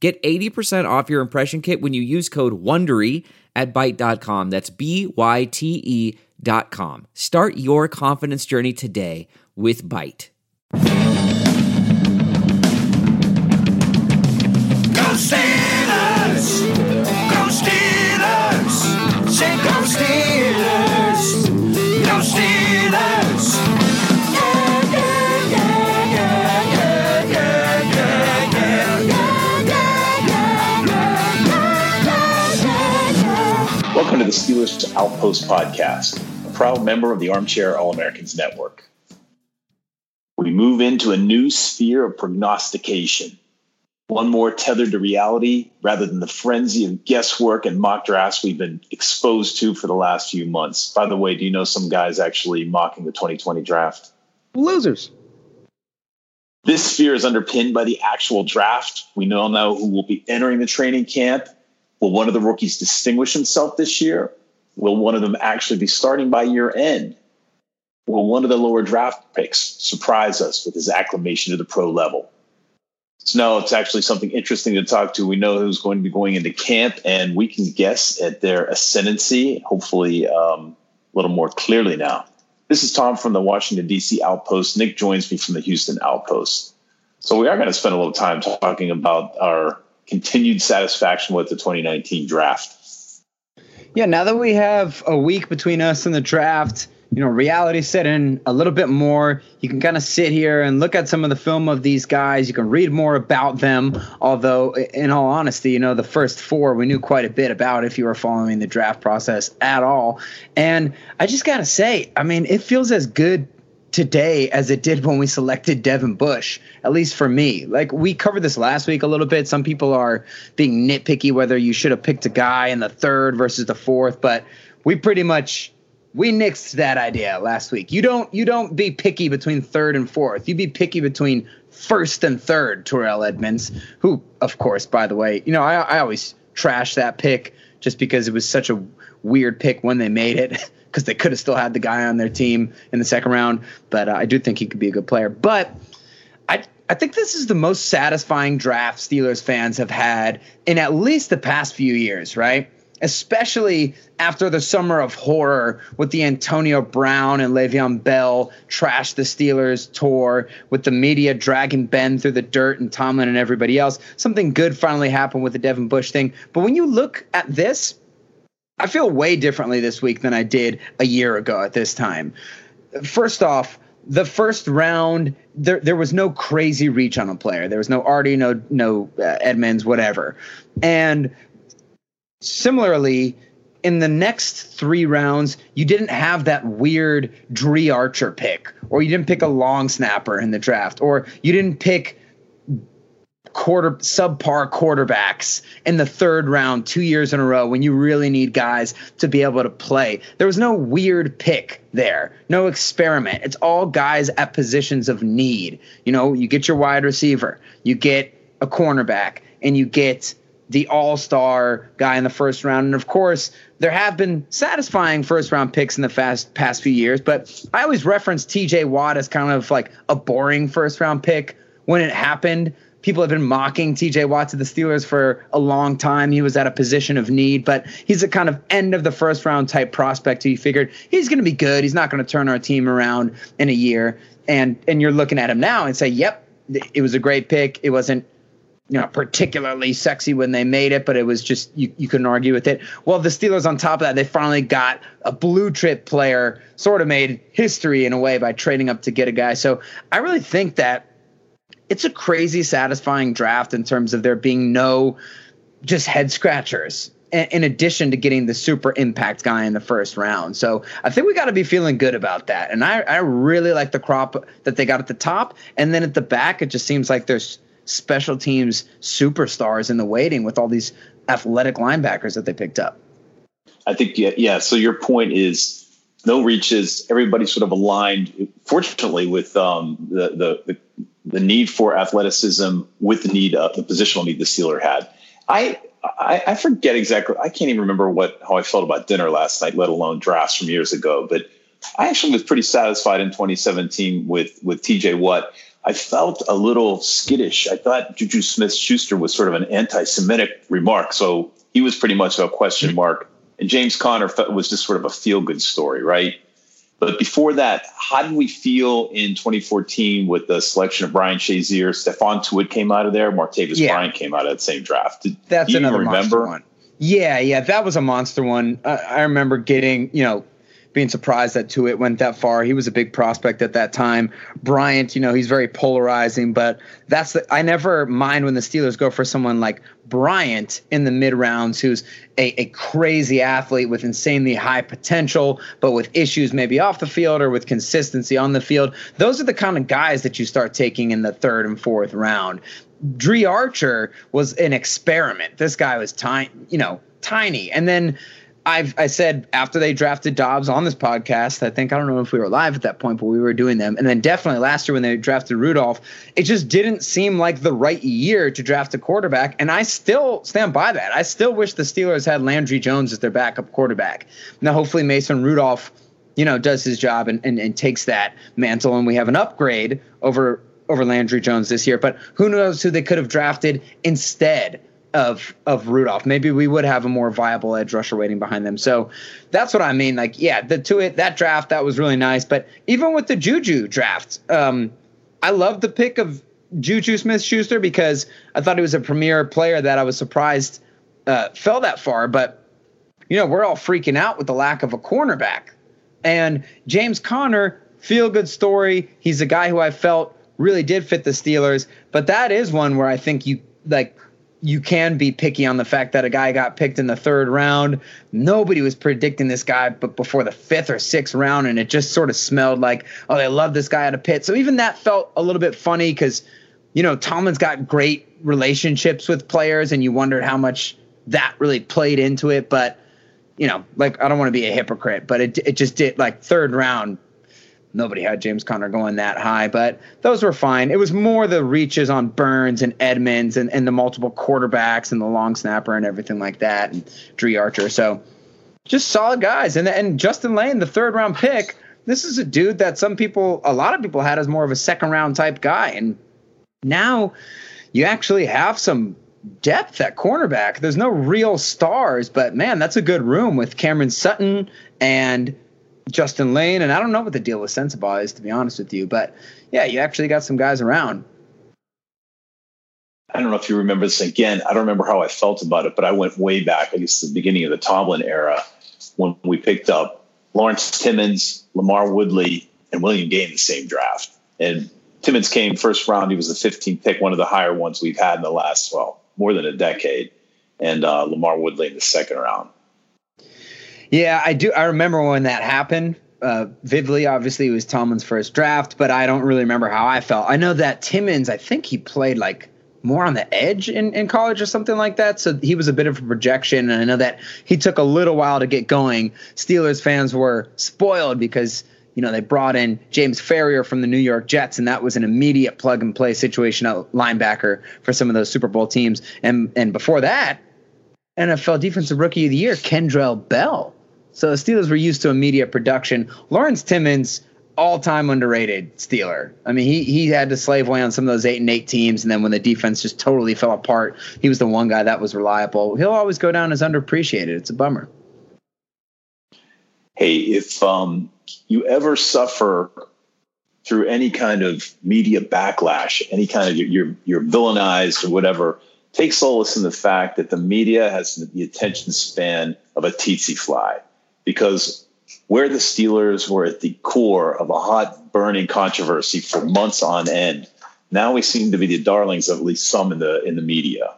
Get 80% off your impression kit when you use code WONDERY at Byte.com. That's B-Y-T-E dot com. Start your confidence journey today with Byte. Go Steelers! Go Steelers! Say go the Steelers Outpost Podcast, a proud member of the Armchair All Americans Network. We move into a new sphere of prognostication, one more tethered to reality rather than the frenzy of guesswork and mock drafts we've been exposed to for the last few months. By the way, do you know some guys actually mocking the 2020 draft? Losers. This sphere is underpinned by the actual draft. We know now know who will be entering the training camp. Will one of the rookies distinguish himself this year? Will one of them actually be starting by year end? Will one of the lower draft picks surprise us with his acclamation to the pro level? So now it's actually something interesting to talk to. We know who's going to be going into camp, and we can guess at their ascendancy, hopefully um, a little more clearly now. This is Tom from the Washington, D.C. Outpost. Nick joins me from the Houston Outpost. So we are going to spend a little time talking about our continued satisfaction with the 2019 draft. Yeah, now that we have a week between us and the draft, you know, reality set in a little bit more. You can kind of sit here and look at some of the film of these guys. You can read more about them. Although, in all honesty, you know, the first four we knew quite a bit about if you were following the draft process at all. And I just got to say, I mean, it feels as good today as it did when we selected Devin Bush, at least for me. Like we covered this last week a little bit. Some people are being nitpicky whether you should have picked a guy in the third versus the fourth, but we pretty much we nixed that idea last week. You don't you don't be picky between third and fourth. You be picky between first and third, Terrell Edmunds, who of course, by the way, you know, I, I always trash that pick just because it was such a weird pick when they made it because they could have still had the guy on their team in the second round. But uh, I do think he could be a good player. But I I think this is the most satisfying draft Steelers fans have had in at least the past few years, right? Especially after the summer of horror with the Antonio Brown and Le'Veon Bell trash the Steelers tour, with the media dragging Ben through the dirt and Tomlin and everybody else. Something good finally happened with the Devin Bush thing. But when you look at this, I feel way differently this week than I did a year ago at this time. First off, the first round, there there was no crazy reach on a player. There was no Artie, no no uh, Edmunds, whatever. And similarly, in the next three rounds, you didn't have that weird Dri Archer pick, or you didn't pick a long snapper in the draft, or you didn't pick quarter subpar quarterbacks in the third round two years in a row when you really need guys to be able to play. There was no weird pick there, no experiment. It's all guys at positions of need. You know, you get your wide receiver, you get a cornerback, and you get the all-star guy in the first round. And of course, there have been satisfying first-round picks in the fast past few years, but I always reference TJ Watt as kind of like a boring first-round pick when it happened people have been mocking TJ Watt to the Steelers for a long time. He was at a position of need, but he's a kind of end of the first round type prospect who you figured he's going to be good. He's not going to turn our team around in a year. And and you're looking at him now and say, "Yep, it was a great pick. It wasn't you know, particularly sexy when they made it, but it was just you, you couldn't argue with it. Well, the Steelers on top of that, they finally got a blue chip player, sort of made history in a way by trading up to get a guy. So I really think that it's a crazy satisfying draft in terms of there being no just head scratchers in addition to getting the super impact guy in the first round. So I think we got to be feeling good about that. And I, I really like the crop that they got at the top. And then at the back, it just seems like there's special teams superstars in the waiting with all these athletic linebackers that they picked up. I think yeah, yeah. So your point is no reaches. Everybody sort of aligned, fortunately, with um, the, the, the the need for athleticism with the need of the positional need the Steeler had. I, I I forget exactly. I can't even remember what how I felt about dinner last night, let alone drafts from years ago. But I actually was pretty satisfied in 2017 with with T.J. Watt. I felt a little skittish. I thought Juju Smith Schuster was sort of an anti Semitic remark. So he was pretty much a question mark. And James Conner was just sort of a feel good story, right? But before that, how did we feel in 2014 with the selection of Brian Shazier? Stephon Tuitt came out of there. Martavis yeah. Bryant came out of that same draft. Did, That's another remember? one. Yeah, yeah, that was a monster one. I remember getting, you know, being surprised that Tuitt went that far. He was a big prospect at that time. Bryant, you know, he's very polarizing, but that's the, I never mind when the Steelers go for someone like Bryant in the mid rounds, who's a, a crazy athlete with insanely high potential, but with issues maybe off the field or with consistency on the field. Those are the kind of guys that you start taking in the third and fourth round. Dri Archer was an experiment. This guy was tiny, you know, tiny. And then I've I said after they drafted Dobbs on this podcast, I think I don't know if we were live at that point, but we were doing them. And then definitely last year when they drafted Rudolph, it just didn't seem like the right year to draft a quarterback. And I still stand by that. I still wish the Steelers had Landry Jones as their backup quarterback. Now hopefully Mason Rudolph, you know, does his job and, and, and takes that mantle and we have an upgrade over over Landry Jones this year. But who knows who they could have drafted instead of of Rudolph. Maybe we would have a more viable edge rusher waiting behind them. So that's what I mean. Like, yeah, the Tuitt that draft that was really nice. But even with the Juju draft, um, I love the pick of Juju Smith Schuster because I thought he was a premier player that I was surprised uh, fell that far. But you know, we're all freaking out with the lack of a cornerback. And James Conner, feel good story. He's a guy who I felt really did fit the Steelers. But that is one where I think you like you can be picky on the fact that a guy got picked in the third round. Nobody was predicting this guy, but before the fifth or sixth round, and it just sort of smelled like, oh, they love this guy out of Pitt. So even that felt a little bit funny because, you know, Tomlin's got great relationships with players, and you wondered how much that really played into it. But, you know, like I don't want to be a hypocrite, but it it just did like third round nobody had James Conner going that high, but those were fine. It was more the reaches on Burns and Edmunds and, and the multiple quarterbacks and the long snapper and everything like that, and Dri Archer. So just solid guys. And and Justin Layne, the third round pick, this is a dude that some people, a lot of people had as more of a second round type guy. And now you actually have some depth at cornerback. There's no real stars, but man, that's a good room with Cameron Sutton and Justin Layne, and I don't know what the deal with Sensabaugh is, to be honest with you. But yeah, you actually got some guys around. I don't know if you remember this again. I don't remember how I felt about it, but I went way back, I guess the beginning of the Tomlin era, when we picked up Lawrence Timmons, LaMarr Woodley, and William Gay in the same draft. And Timmons came first round. He was the 15th pick, one of the higher ones we've had in the last, well, more than a decade. And uh, LaMarr Woodley in the second round. Yeah, I do. I remember when that happened. Uh, vividly, obviously, it was Tomlin's first draft, but I don't really remember how I felt. I know that Timmons, I think he played like more on the edge in, in college or something like that. So he was a bit of a projection. And I know that he took a little while to get going. Steelers fans were spoiled because, you know, they brought in James Farrior from the New York Jets, and that was an immediate plug and play situation at linebacker for some of those Super Bowl teams. And and before that, NFL Defensive Rookie of the Year, Kendrell Bell so the Steelers were used to immediate production. Lawrence Timmons, all time underrated Steeler. I mean, he he had to slave away on some of those eight and eight teams, and then when the defense just totally fell apart, he was the one guy that was reliable. He'll always go down as underappreciated. It's a bummer. Hey, if um, you ever suffer through any kind of media backlash, any kind of you're you're villainized or whatever, take solace in the fact that the media has the attention span of a tsetse fly because where the Steelers were at the core of a hot burning controversy for months on end, now we seem to be the darlings of at least some in the in the media.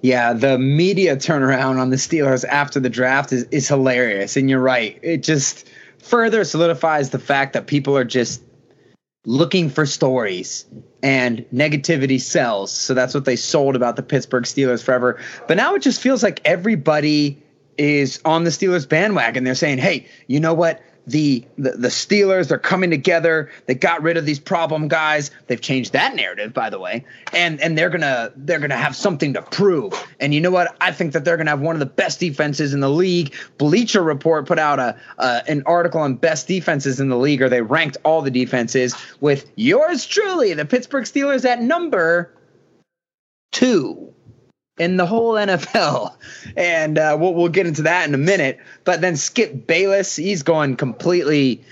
Yeah, the media turnaround on the Steelers after the draft is, is hilarious. And you're right. It just further solidifies the fact that people are just looking for stories. and negativity sells. So that's what they sold about the Pittsburgh Steelers forever. But now it just feels like everybody is on the Steelers bandwagon. They're saying, "Hey, you know what? The, the the Steelers they're coming together. They got rid of these problem guys. They've changed that narrative, by the way, and and they're gonna they're gonna have something to prove. And you know what? I think that they're gonna have one of the best defenses in the league. Bleacher Report put out a uh, an article on best defenses in the league, or they ranked all the defenses with yours truly, the Pittsburgh Steelers at number two in the whole NFL. And uh, we'll, we'll get into that in a minute. But then Skip Bayless, he's going completely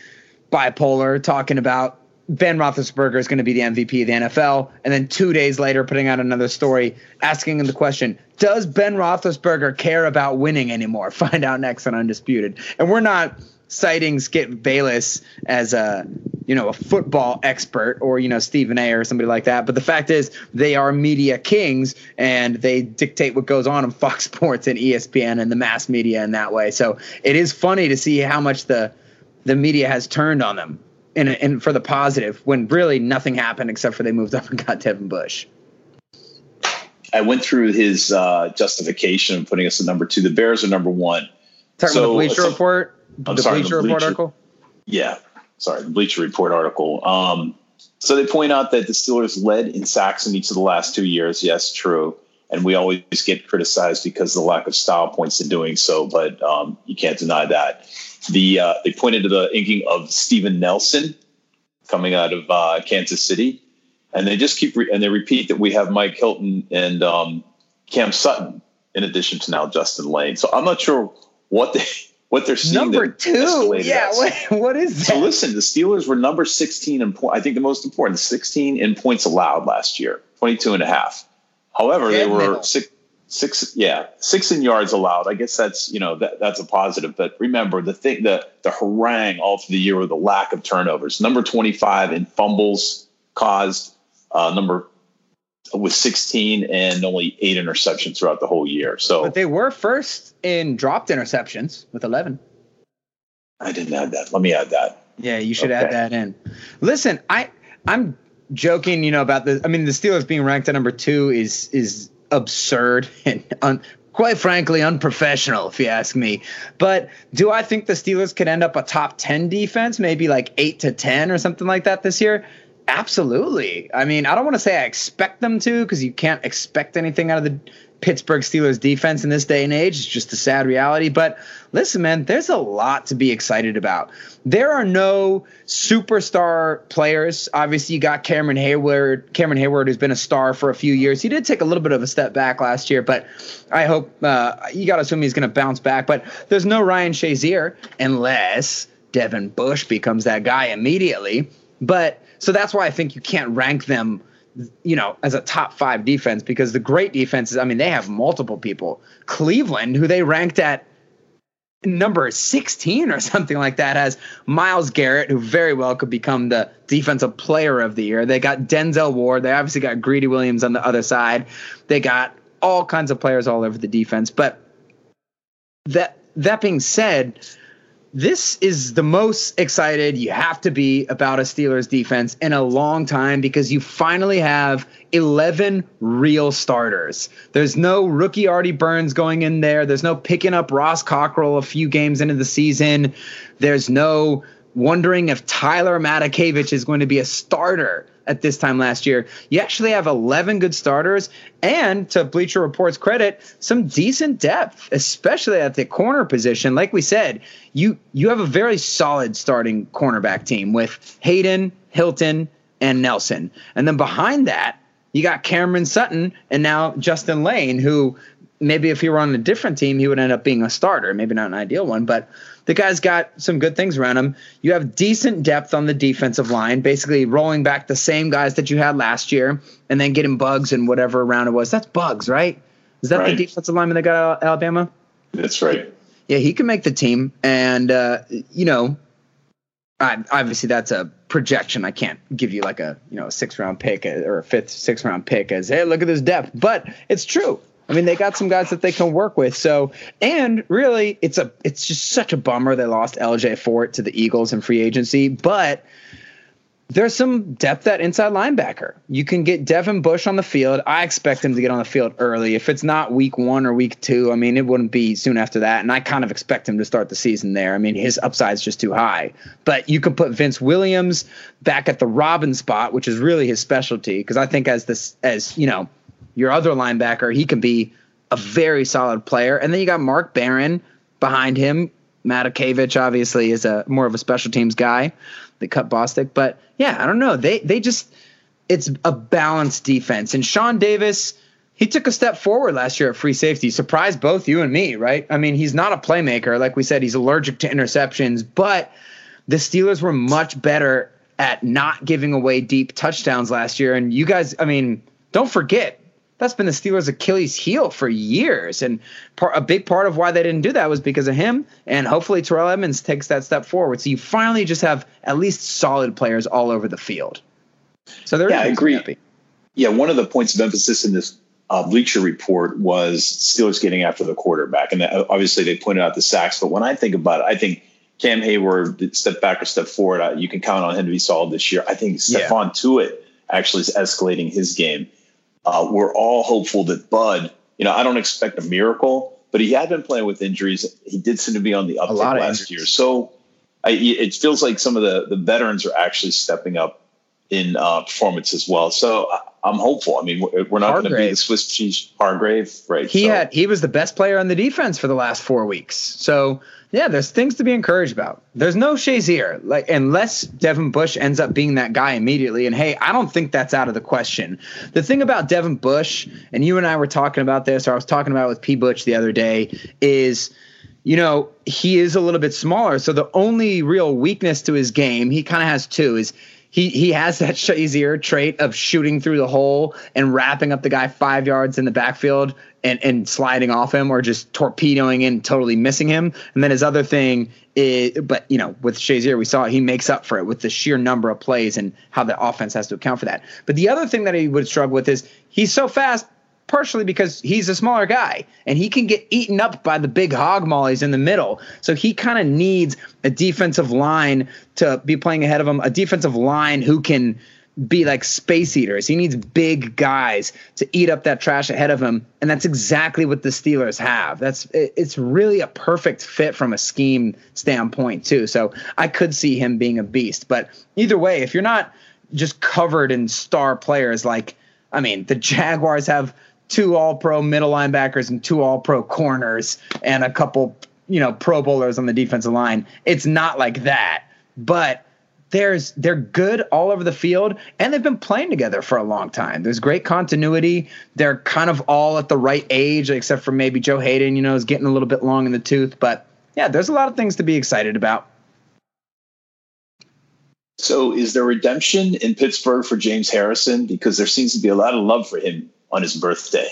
bipolar, talking about Ben Roethlisberger is going to be the MVP of the NFL. And then two days later, putting out another story asking him the question Does Ben Roethlisberger care about winning anymore? Find out next on Undisputed. And we're not citing get Bayless as a you know a football expert or you know Stephen A or somebody like that. But the fact is they are media kings and they dictate what goes on in Fox Sports and ESPN and the mass media in that way. So it is funny to see how much the the media has turned on them and and for the positive when really nothing happened except for they moved up and got Devin Bush. I went through his uh, justification of putting us at number two. The Bears are number one. Talking So, about the Bleacher so- Report, I'm the sorry, the Bleacher Report article. Yeah, sorry, the Bleacher Report article. Um, so they point out that the Steelers led in sacks in each of the last two years. Yes, true. And we always get criticized because of the lack of style points in doing so, but um, you can't deny that. The uh, they pointed to the inking of Steven Nelson coming out of uh, Kansas City, and they just keep re- and they repeat that we have Mike Hilton and um, Cam Sutton in addition to now Justin Layne. So I'm not sure what they what they're seeing. Number two, yeah. What, what is that? So listen, the Steelers were number 16 in point. I think the most important, 16 in points allowed last year, 22 and a half. However, they were middle. six, six, yeah, six in yards allowed. I guess that's, you know, that, that's a positive. But remember the thing, the, the harangue all through the year with the lack of turnovers. Number 25 in fumbles caused, uh, number with 16 and only eight interceptions throughout the whole year. So But they were first in dropped interceptions with 11. I didn't add that. Let me add that. Yeah, you should add that in. Listen, I I'm joking, you know, about the I mean the Steelers being ranked at number 2 is is absurd and un, quite frankly unprofessional if you ask me. But do I think the Steelers could end up a top 10 defense, maybe like 8 to 10 or something like that this year? Absolutely. I mean, I don't want to say I expect them to because you can't expect anything out of the Pittsburgh Steelers defense in this day and age. It's just a sad reality. But listen, man, there's a lot to be excited about. There are no superstar players. Obviously, you got Cameron Heyward. Cameron Heyward, who's been a star for a few years. He did take a little bit of a step back last year, but I hope uh, you got to assume he's going to bounce back. But there's no Ryan Shazier unless Devin Bush becomes that guy immediately. But so that's why I think you can't rank them you know, as a top five defense because the great defenses, I mean, they have multiple people. Cleveland, who they ranked at number 16 or something like that, has Myles Garrett, who very well could become the defensive player of the year. They got Denzel Ward. They obviously got Greedy Williams on the other side. They got all kinds of players all over the defense. But that that being said, this is the most excited you have to be about a Steelers defense in a long time because you finally have 11 real starters. There's no rookie Artie Burns going in there. There's no picking up Ross Cockrell a few games into the season. There's no wondering if Tyler Matakevich is going to be a starter at this time last year. You actually have 11 good starters and to Bleacher Report's credit, some decent depth, especially at the corner position. Like we said, you you have a very solid starting cornerback team with Haden, Hilton, and Nelson. And then behind that, you got Cameron Sutton and now Justin Layne, who maybe if he were on a different team, he would end up being a starter. Maybe not an ideal one, but the guy's got some good things around him. You have decent depth on the defensive line, basically rolling back the same guys that you had last year and then getting Buggs and whatever round it was. That's Buggs, right? Is that Right. the defensive lineman that got out of Alabama? That's right. Yeah, he can make the team. And, uh, you know, I, obviously that's a projection. I can't give you like a, you know, a six round pick or a fifth, six round pick as, hey, look at this depth. But it's true. I mean, they got some guys that they can work with. So, and really, it's a, it's just such a bummer they lost LJ Fort to the Eagles in free agency. But there's some depth at inside linebacker. You can get Devin Bush on the field. I expect him to get on the field early. If it's not week one or week two, I mean, it wouldn't be soon after that. And I kind of expect him to start the season there. I mean, his upside's just too high. But you could put Vince Williams back at the Robin spot, which is really his specialty. Because I think as this, as you know, your other linebacker, he can be a very solid player. And then you got Mark Barron behind him. Matakevich obviously is a more of a special teams guy that cut Bostic. But yeah, I don't know. They they just it's a balanced defense. And Sean Davis, he took a step forward last year at free safety. Surprised both you and me, right? I mean, he's not a playmaker. Like we said, he's allergic to interceptions, but the Steelers were much better at not giving away deep touchdowns last year. And you guys, I mean, don't forget, that's been the Steelers' Achilles heel for years. And part, a big part of why they didn't do that was because of him. And hopefully Terrell Edmunds takes that step forward. So you finally just have at least solid players all over the field. So they're yeah, I agree. Happy. Yeah, one of the points of emphasis in this uh, Bleacher report was Steelers getting after the quarterback, and obviously they pointed out the sacks. But when I think about it, I think Cam Heyward step back or step forward. Uh, you can count on him to be solid this year. I think Stephon yeah. Tuitt actually is escalating his game. Uh, we're all hopeful that Bud, you know, I don't expect a miracle, but he had been playing with injuries. He did seem to be on the uptick last injuries. year. So I, it feels like some of the, the veterans are actually stepping up in uh, performance as well. So I'm hopeful. I mean, we're not going to be the Swiss cheese Hargrave, right? He so. had he was the best player on the defense for the last four weeks. So yeah, there's things to be encouraged about. There's no Shazier, like unless Devin Bush ends up being that guy immediately. And hey, I don't think that's out of the question. The thing about Devin Bush, and you and I were talking about this, or I was talking about it with P. Butch the other day, is you know, he is a little bit smaller. So the only real weakness to his game, he kind of has two, is he he has that Shazier trait of shooting through the hole and wrapping up the guy five yards in the backfield and, and sliding off him or just torpedoing in, totally missing him. And then his other thing is, but you know, with Shazier, we saw he makes up for it with the sheer number of plays and how the offense has to account for that. But the other thing that he would struggle with is he's so fast, partially because he's a smaller guy and he can get eaten up by the big hog mollies in the middle. So he kind of needs a defensive line to be playing ahead of him, a defensive line who can be like space eaters. He needs big guys to eat up that trash ahead of him, and that's exactly what the Steelers have. That's it's really a perfect fit from a scheme standpoint too. So I could see him being a beast. But either way, if you're not just covered in star players like I mean, the Jaguars have two all pro middle linebackers and two all pro corners and a couple, you know, pro bowlers on the defensive line. It's not like that. But there's they're good all over the field and they've been playing together for a long time. There's great continuity. They're kind of all at the right age, except for maybe Joe Haden, you know, is getting a little bit long in the tooth. But yeah, there's a lot of things to be excited about. So, is there redemption in Pittsburgh for James Harrison? Because there seems to be a lot of love for him on his birthday.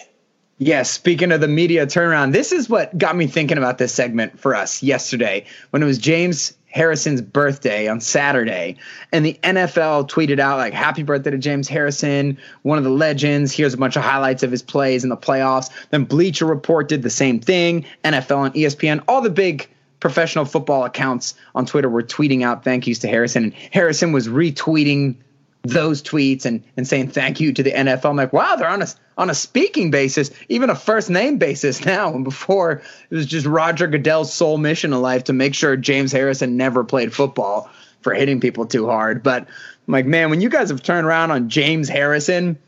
Yes, speaking of the media turnaround, this is what got me thinking about this segment for us yesterday when it was James Harrison's birthday on Saturday. And the NFL tweeted out, like, happy birthday to James Harrison, one of the legends. Here's a bunch of highlights of his plays in the playoffs. Then Bleacher Report did the same thing. NFL and ESPN, all the big professional football accounts on Twitter were tweeting out thank yous to Harrison. And Harrison was retweeting those tweets and and saying thank you to the NFL. I'm like, wow, they're on a on a speaking basis, even a first name basis now. And before it was just Roger Goodell's sole mission in life to make sure James Harrison never played football for hitting people too hard. But I'm like, man, when you guys have turned around on James Harrison,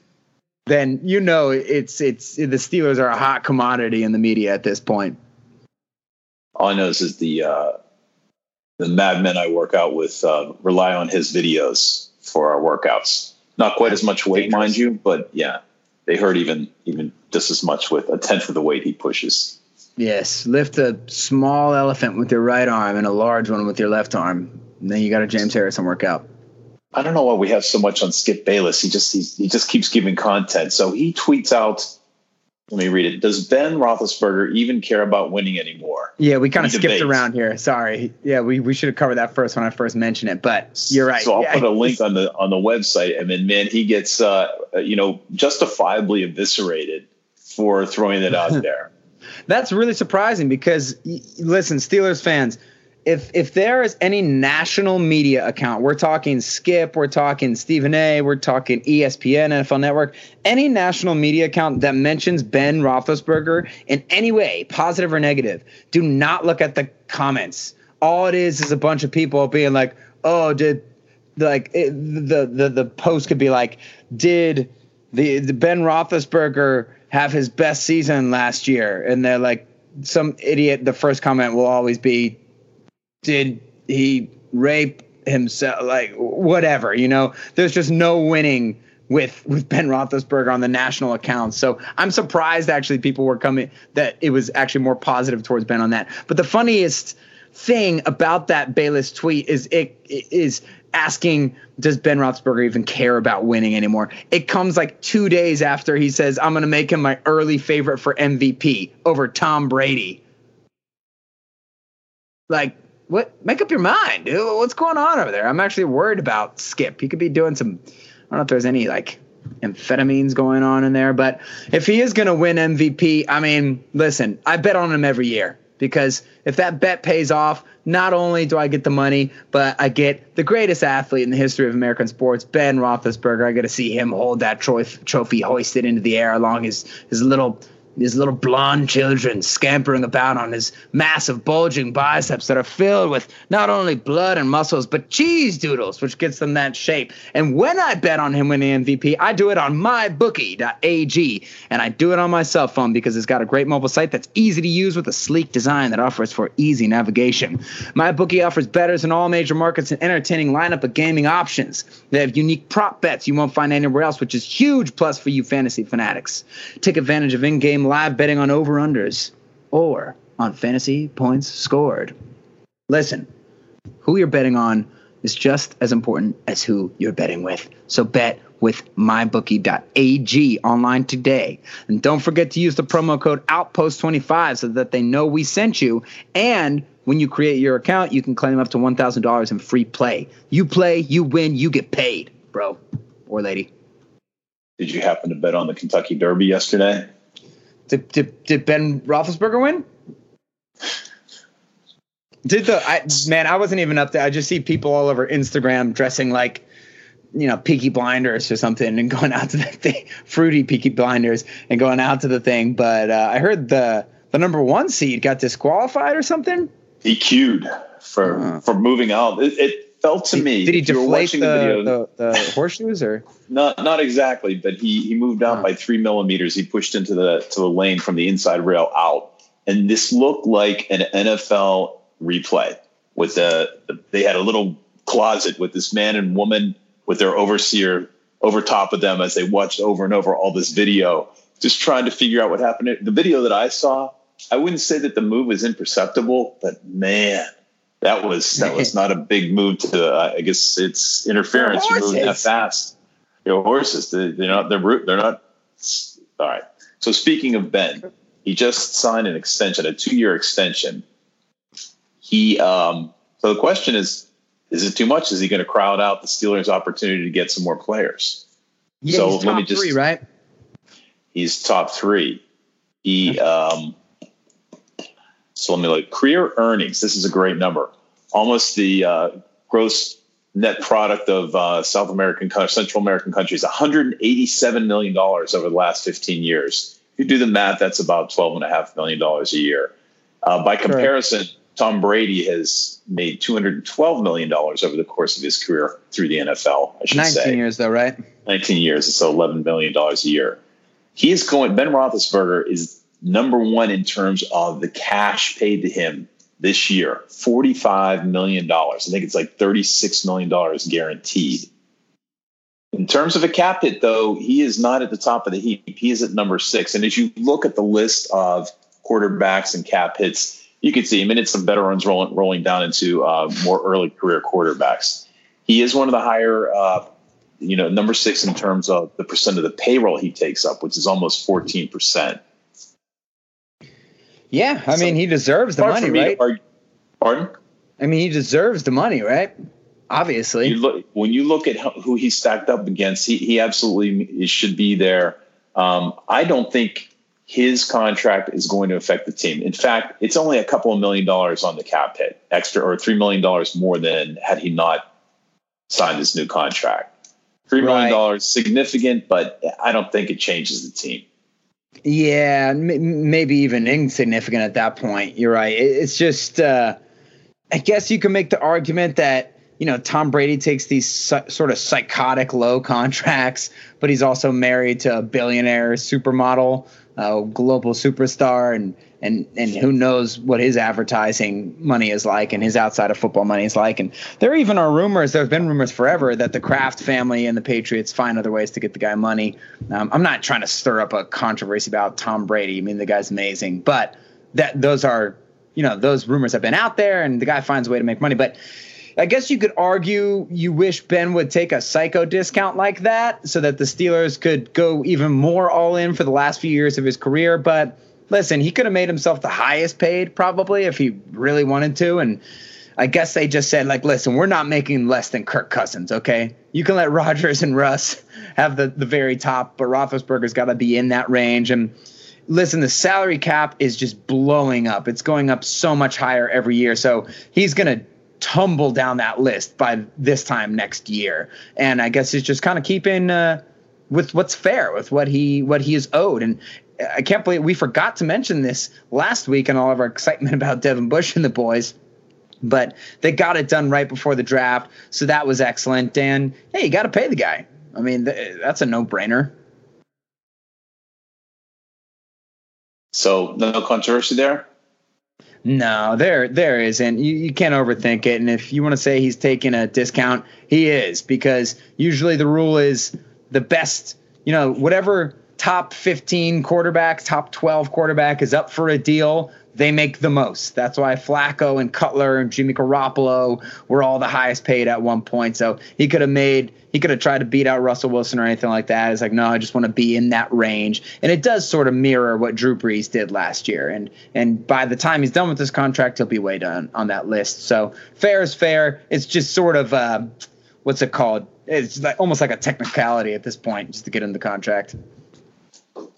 then you know it's it's the Steelers are a hot commodity in the media at this point. All I know is the uh, the madmen I work out with uh, rely on his videos for our workouts. Not quite as much weight, mind you, but yeah, they hurt even even just as much with a tenth of the weight he pushes. Yes, lift a small elephant with your right arm and a large one with your left arm. And then you got a James Harrison workout. I don't know why we have so much on Skip Bayless. He just he just keeps giving content. So he tweets out let me read it. Does Ben Roethlisberger even care about winning anymore? Yeah, we kind of skipped around here. Sorry. Yeah, we, we should have covered that first when I first mentioned it. But you're right. So I'll yeah. put a link on the on the website, and then man, he gets uh, you know justifiably eviscerated for throwing it out there. That's really surprising because listen, Steelers fans, if if there is any national media account, we're talking Skip, we're talking Stephen A, we're talking ESPN, NFL Network, any national media account that mentions Ben Roethlisberger in any way, positive or negative, do not look at the comments. All it is is a bunch of people being like, "Oh, did like it, the the the post could be like, did the, the Ben Roethlisberger have his best season last year?" And they're like, some idiot. The first comment will always be, did he rape himself? Like whatever, you know. There's just no winning with with Ben Roethlisberger on the national accounts. So I'm surprised actually people were coming that it was actually more positive towards Ben on that. But the funniest thing about that Bayless tweet is it is asking does Ben Roethlisberger even care about winning anymore? It comes like two days after he says I'm going to make him my early favorite for MVP over Tom Brady. Like what? Make up your mind, dude. What's going on over there? I'm actually worried about Skip. He could be doing some. I don't know if there's any like amphetamines going on in there, but if he is going to win MVP, I mean, listen, I bet on him every year because if that bet pays off, not only do I get the money, but I get the greatest athlete in the history of American sports, Ben Roethlisberger. I get to see him hold that trophy, trophy hoisted into the air along his his little his little blonde children scampering about on his massive bulging biceps that are filled with not only blood and muscles but cheese doodles which gets them that shape. And when i bet on him winning mvp i do it on mybookie.ag and i do it on my cell phone because it's got a great mobile site that's easy to use with a sleek design that offers for easy navigation. Mybookie offers bettors in all major markets and entertaining lineup of gaming options. They have unique prop bets you won't find anywhere else which is huge plus for you fantasy fanatics. Take advantage of in-game live betting on over-unders or on fantasy points scored. Listen, who you're betting on is just as important as who you're betting with. So bet with mybookie.ag online today. And don't forget to use the promo code OUTPOST25 so that they know we sent you. And when you create your account, you can claim up to $1,000 in free play. You play, you win, you get paid, bro or lady. Did you happen to bet on the Kentucky Derby yesterday? Did, did, did Ben Roethlisberger win? Did the I, man? I wasn't even up there. I just see people all over Instagram dressing like, you know, Peaky Blinders or something, and going out to the thing, fruity Peaky Blinders, and going out to the thing. But uh, I heard the the number one seed got disqualified or something. He queued for Uh. for moving out. It, it felt to me. Did he if you were deflate the, video, the, the horseshoes or? Not not exactly, but he he moved out Huh. by three millimeters. He pushed into the to the lane from the inside rail out, and this looked like an NFL replay. With the, the they had a little closet with this man and woman with their overseer over top of them as they watched over and over all this video, just trying to figure out what happened. The video that I saw, I wouldn't say that the move was imperceptible, but man. That was that was not a big move to. Uh, I guess it's interference. You're moving that fast you know, horses. They, they're not. They're root. They're not. All right. So speaking of Ben, he just signed an extension, a two-year extension. He. Um, so the question is: Is it too much? Is he going to crowd out the Steelers' opportunity to get some more players? Yeah, So he's let me top just- three, right? He's top three. He. Um, so let me look. Career earnings. This is a great number. Almost the uh, gross net product of uh, South American, Central American countries, 187 million dollars over the last 15 years. If you do the math, that's about 12 and a half million dollars a year. Uh, by comparison, Tom Brady has made 212 million dollars over the course of his career through the NFL. I should 19 say. years though, right? 19 years, so 11 million dollars a year. He is going. Ben Roethlisberger is number one in terms of the cash paid to him this year, 45 million dollars. I think it's like 36 million dollars guaranteed. In terms of a cap hit, though, he is not at the top of the heap. He is at number six. And as you look at the list of quarterbacks and cap hits, you can see. I mean, it's some veterans rolling rolling down into uh, more early career quarterbacks. He is one of the higher uh, you know, number six in terms of the percent of the payroll he takes up, which is almost 14%. Yeah, I mean he deserves the money, for me to right? argue- Pardon? I mean he deserves the money, right? Obviously. You look, when you look at who he's stacked up against, he, he absolutely should be there. Um, I don't think his contract is going to affect the team. In fact, it's only a couple of million dollars on the cap hit, extra or three million dollars more than had he not signed this new contract. Three million dollars, significant, but I don't think it changes the team. Yeah, m- maybe even insignificant at that point. You're right. It's just, uh, I guess you can make the argument that you know Tom Brady takes these sort of psychotic low contracts, but he's also married to a billionaire supermodel uh, global superstar and and and who knows what his advertising money is like and his outside of football money is like. And there even are rumors there have been rumors forever that the Kraft family and the Patriots find other ways to get the guy money. Um, I'm not trying to stir up a controversy about Tom Brady. I mean the guy's amazing. But that those are you know those rumors have been out there and the guy finds a way to make money. But I guess you could argue you wish Ben would take a psycho discount like that so that the Steelers could go even more all in for the last few years of his career. But listen, he could have made himself the highest paid probably if he really wanted to. And I guess they just said, like, listen, we're not making less than Kirk Cousins, okay? You can let Rodgers and Russ have the, the very top, but Roethlisberger's got to be in that range. And listen, the salary cap is just blowing up. It's going up so much higher every year. So he's going to tumble down that list by this time next year. And I guess it's just kind of keeping uh, with what's fair, with what he what he is owed. And I can't believe we forgot to mention this last week and all of our excitement about Devin Bush and the boys. But they got it done right before the draft, so that was excellent. And hey, you got to pay the guy. I mean, th- that's a no-brainer. So no controversy there. No, there there isn't. You, you can't overthink it. And if you want to say he's taking a discount, he is because usually the rule is the best. You know, whatever top 15 quarterback, top 12 quarterback is up for a deal they make the most. That's why Flacco and Cutler and Jimmy Garoppolo were all the highest paid at one point. So he could have made, he could have tried to beat out Russell Wilson or anything like that. It's like, no, I just want to be in that range. And it does sort of mirror what Drew Brees did last year. And and by the time he's done with this contract, he'll be way done on that list. So fair is fair. It's just sort of, uh, what's it called? It's like, almost like a technicality at this point, just to get in the contract.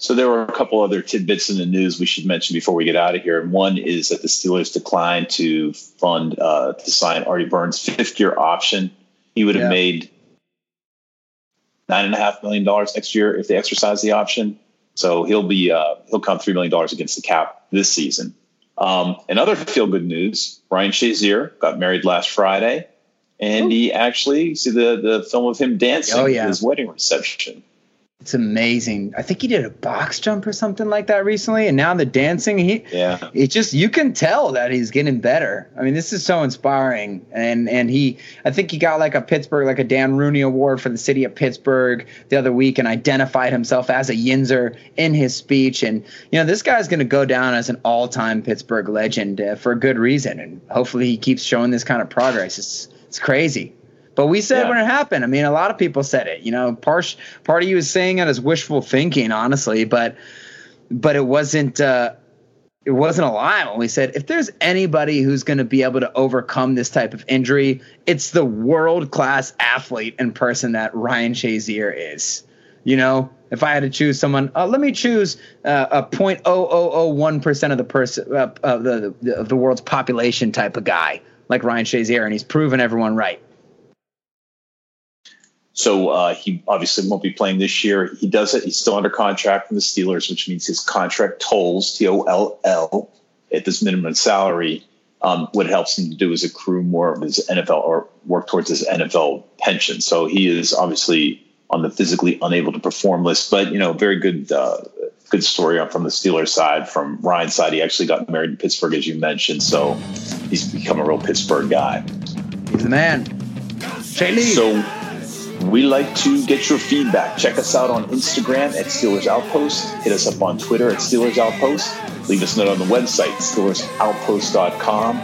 So there were a couple other tidbits in the news we should mention before we get out of here. And one is that the Steelers declined to fund uh, to sign Artie Burns' fifth year option. He would have yeah. made nine and a half million dollars next year if they exercise the option. So he'll be uh, he'll come three million dollars against the cap this season. Um, another feel good news: Ryan Shazier got married last Friday, and Ooh. he actually see the the film of him dancing oh, yeah. at his wedding reception. It's amazing. I think he did a box jump or something like that recently, and now the dancing. He, yeah, it just you can tell that he's getting better. I mean, this is so inspiring, and and he, I think he got like a Pittsburgh, like a Dan Rooney Award for the city of Pittsburgh the other week, and identified himself as a Yinzer in his speech. And you know, this guy's going to go down as an all-time Pittsburgh legend uh, for a good reason, and hopefully he keeps showing this kind of progress. It's it's crazy. But we said yeah. when it happened. I mean, a lot of people said it. You know, part part of you was saying it as wishful thinking, honestly, but but it wasn't. Uh, it wasn't a lie when we said if there's anybody who's going to be able to overcome this type of injury, it's the world class athlete and person that Ryan Shazier is. You know, if I had to choose someone, uh, let me choose uh, a 0.0001 percent of the person uh, of the, the of the world's population type of guy like Ryan Shazier, and he's proven everyone right. So uh, he obviously won't be playing this year. He does it. He's still under contract from the Steelers, which means his contract tolls T O L L at this minimum salary. Um, what helps him to do is accrue more of his NFL or work towards his NFL pension. So he is obviously on the physically unable to perform list, but you know, very good, uh, good story from the Steelers side. From Ryan's side, he actually got married in Pittsburgh, as you mentioned. So he's become a real Pittsburgh guy. He's the man. So we like to get your feedback. Check us out on Instagram at Steelers Outpost. Hit us up on Twitter at Steelers Outpost. Leave us a note on the website, SteelersOutpost.com,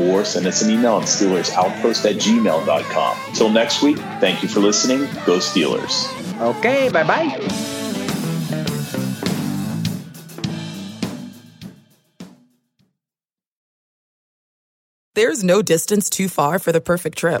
or send us an email at SteelersOutpost at gmail.com. Till next week, thank you for listening. Go Steelers. Okay, bye bye. There's no distance too far for the perfect trip.